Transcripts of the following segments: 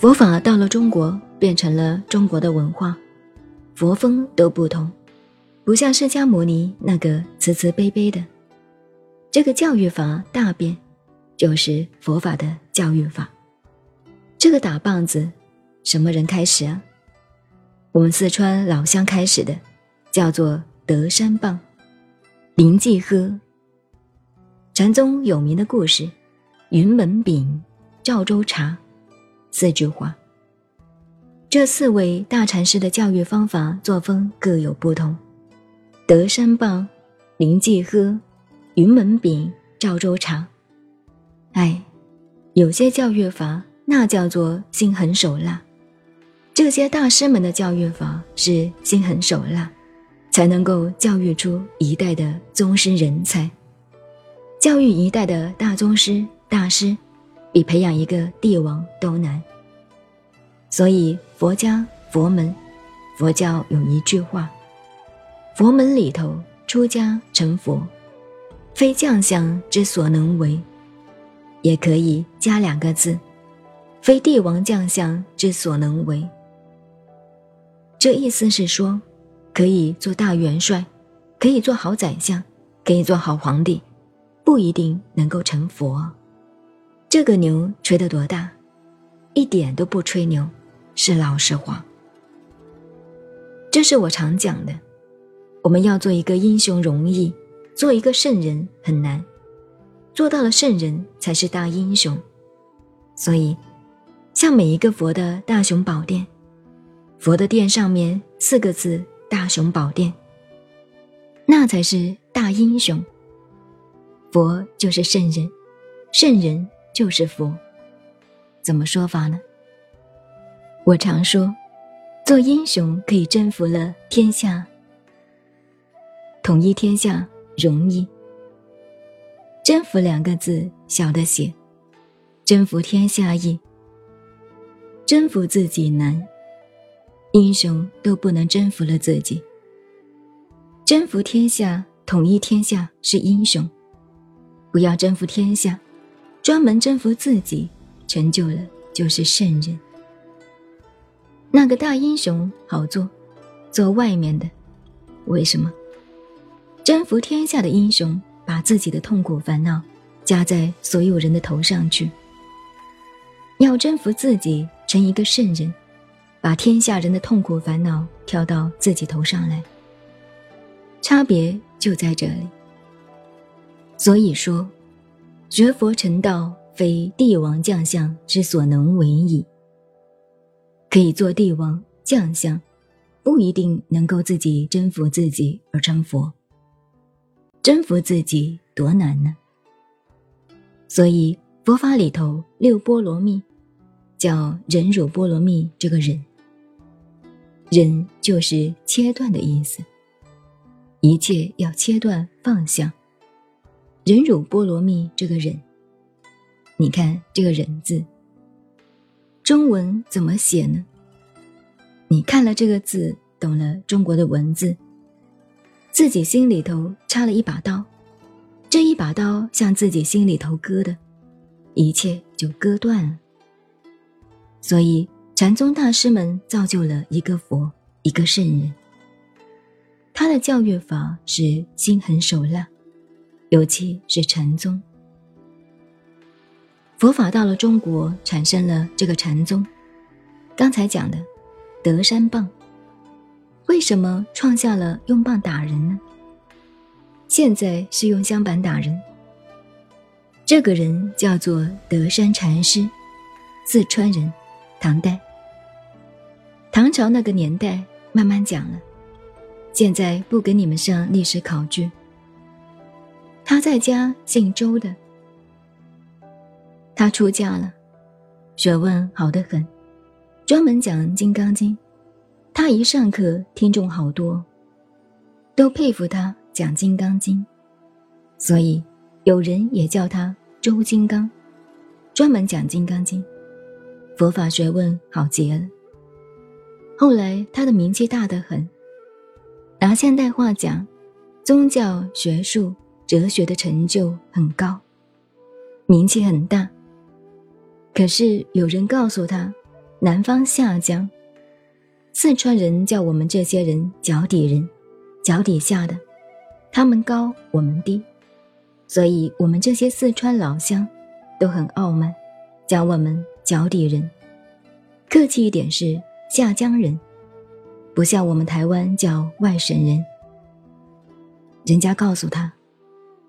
佛法到了中国，变成了中国的文化，佛风都不同，不像释迦牟尼那个慈慈悲悲的。这个教育法大变，就是佛法的教育法。这个打棒子，什么人开始啊？我们四川老乡开始的，叫做德山棒。林继喝，禅宗有名的故事，云门饼，赵州茶，四句话。这四位大禅师的教育方法作风各有不同。德山棒，林济喝，云门饼，赵州茶。哎，有些教育法那叫做心狠手辣。这些大师们的教育法是心狠手辣。才能够教育出一代的宗师人才。教育一代的大宗师、大师，比培养一个帝王都难。所以佛家佛门，佛教有一句话：佛门里头出家成佛，非将相之所能为。也可以加两个字：非帝王将相之所能为。这意思是说。可以做大元帅，可以做好宰相，可以做好皇帝，不一定能够成佛。这个牛吹得多大？一点都不吹牛，是老实话。这是我常讲的，我们要做一个英雄容易，做一个圣人很难，做到了圣人才是大英雄。所以，像每一个佛的大雄宝殿，佛的殿上面四个字。大雄宝殿，那才是大英雄。佛就是圣人，圣人就是福。怎么说法呢？我常说，做英雄可以征服了天下，统一天下容易。征服两个字小的写，征服天下易，征服自己难。英雄都不能征服了自己，征服天下、统一天下是英雄，不要征服天下，专门征服自己，成就了就是圣人。那个大英雄好做，做外面的，为什么？征服天下的英雄，把自己的痛苦烦恼加在所有人的头上去，要征服自己，成一个圣人。把天下人的痛苦烦恼挑到自己头上来，差别就在这里。所以说，学佛成道，非帝王将相之所能为矣。可以做帝王将相，不一定能够自己征服自己而成佛。征服自己多难呢？所以佛法里头六波罗蜜，叫忍辱波罗蜜，这个忍。忍就是切断的意思，一切要切断放下。忍辱波罗蜜这个忍，你看这个忍字，中文怎么写呢？你看了这个字，懂了中国的文字，自己心里头插了一把刀，这一把刀向自己心里头割的，一切就割断了。所以。禅宗大师们造就了一个佛，一个圣人。他的教育法是心狠手辣，尤其是禅宗。佛法到了中国，产生了这个禅宗。刚才讲的德山棒，为什么创下了用棒打人呢？现在是用香板打人。这个人叫做德山禅师，四川人，唐代。唐朝那个年代，慢慢讲了。现在不给你们上历史考据。他在家姓周的，他出家了，学问好得很，专门讲《金刚经》。他一上课，听众好多，都佩服他讲《金刚经》，所以有人也叫他周金刚，专门讲《金刚经》，佛法学问好极了。后来他的名气大得很，拿现代话讲，宗教、学术、哲学的成就很高，名气很大。可是有人告诉他，南方下江。四川人叫我们这些人脚底人，脚底下的，他们高我们低，所以我们这些四川老乡都很傲慢，叫我们脚底人。客气一点是下江人，不像我们台湾叫外省人。人家告诉他，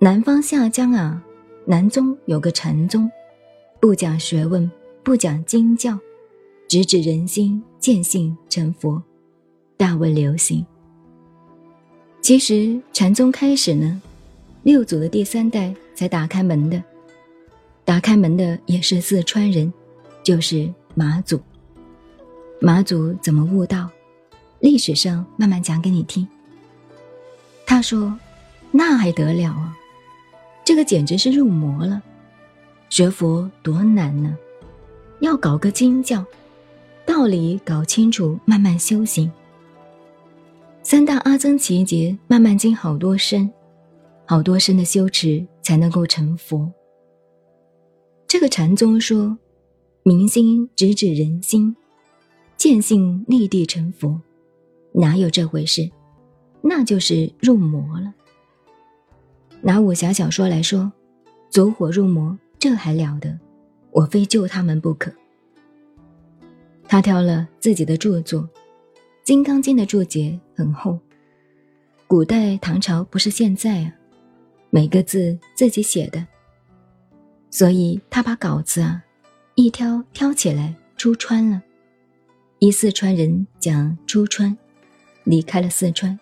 南方下江啊，南宗有个禅宗，不讲学问，不讲经教。直指人心，见性成佛，大为流行。其实禅宗开始呢，六祖的第三代才打开门的，打开门的也是四川人，就是马祖。马祖怎么悟道？历史上慢慢讲给你听。他说：“那还得了啊，这个简直是入魔了。学佛多难呢，要搞个经教。”道理搞清楚，慢慢修行。三大阿僧祇劫，慢慢经好多生，好多生的修持，才能够成佛。这个禅宗说，明心直指人心，见性立地成佛，哪有这回事？那就是入魔了。拿武侠小说来说，走火入魔，这还了得？我非救他们不可。他挑了自己的著作，《金刚经》的注解很厚。古代唐朝不是现在啊，每个字自己写的，所以他把稿子啊一挑挑起来出川了。一四川人讲出川，离开了四川，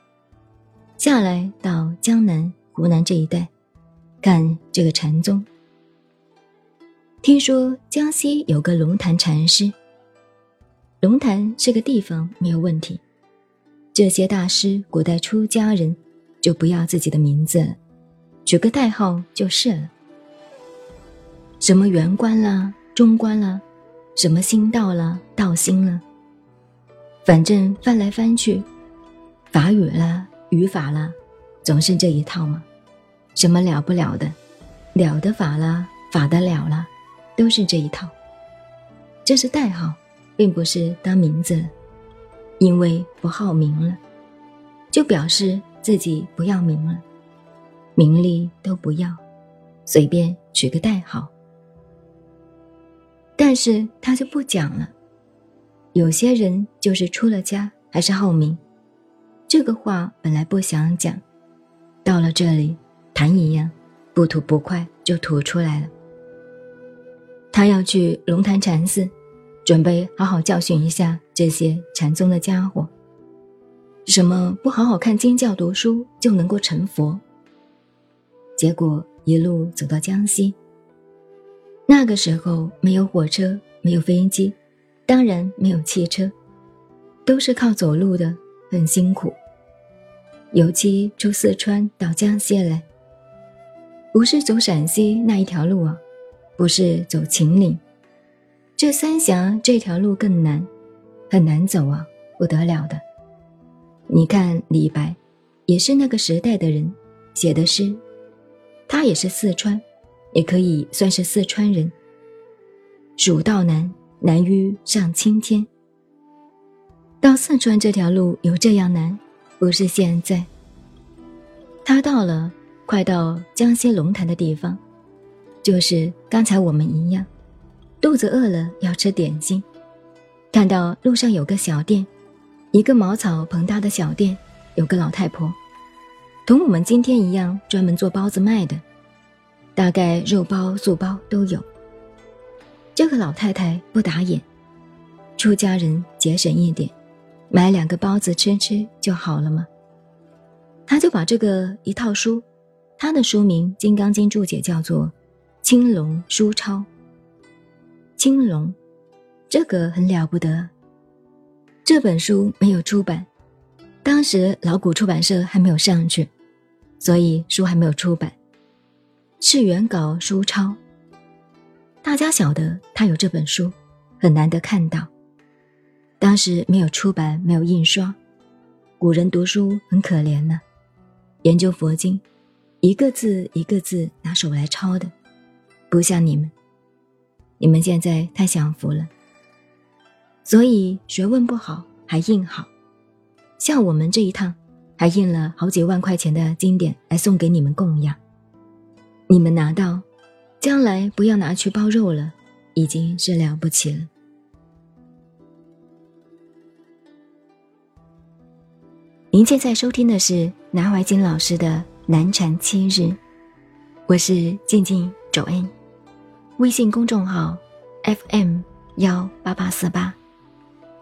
下来到江南、湖南这一带，看这个禅宗。听说江西有个龙潭禅师。龙潭是个地方没有问题，这些大师古代出家人就不要自己的名字，取个代号就是了。什么圆官啦、中官啦，什么心道啦、道心了，反正翻来翻去，法语啦、语法啦，总是这一套吗。什么了不了的，了的法啦、法得了啦，都是这一套。这是代号。并不是当名字，因为不好名了，就表示自己不要名了，名利都不要，随便取个代号。但是他就不讲了。有些人就是出了家还是好名，这个话本来不想讲，到了这里，痰一样，不吐不快就吐出来了。他要去龙潭禅寺。准备好好教训一下这些禅宗的家伙。什么不好好看经教读书就能够成佛？结果一路走到江西。那个时候没有火车，没有飞机，当然没有汽车，都是靠走路的，很辛苦。尤其出四川到江西来，不是走陕西那一条路啊，不是走秦岭。这三峡这条路更难，很难走啊，不得了的。你看李白，也是那个时代的人，写的诗，他也是四川，也可以算是四川人。蜀道难，难于上青天。到四川这条路有这样难，不是现在。他到了，快到江西龙潭的地方，就是刚才我们一样。肚子饿了要吃点心，看到路上有个小店，一个茅草棚搭的小店，有个老太婆，同我们今天一样，专门做包子卖的，大概肉包、素包都有。这个老太太不打眼，出家人节省一点，买两个包子吃吃就好了嘛。他就把这个一套书，他的书名《金刚经》注解叫做《青龙书钞》。青龙，这个很了不得。这本书没有出版，当时老谷出版社还没有上去，所以书还没有出版。是原稿书抄。大家晓得他有这本书，很难得看到。当时没有出版，没有印刷，古人读书很可怜呢。研究佛经，一个字一个字拿手来抄的，不像你们。你们现在太享福了。所以学问不好还印好，像我们这一趟，还印了好几万块钱的经典来送给你们供养。你们拿到，将来不要拿去包肉了，已经是了不起了。您现在收听的是南怀瑾老师的《南禅七日》，我是静静周恩，微信公众号 FM 幺八八四八。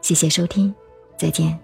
谢谢收听，再见。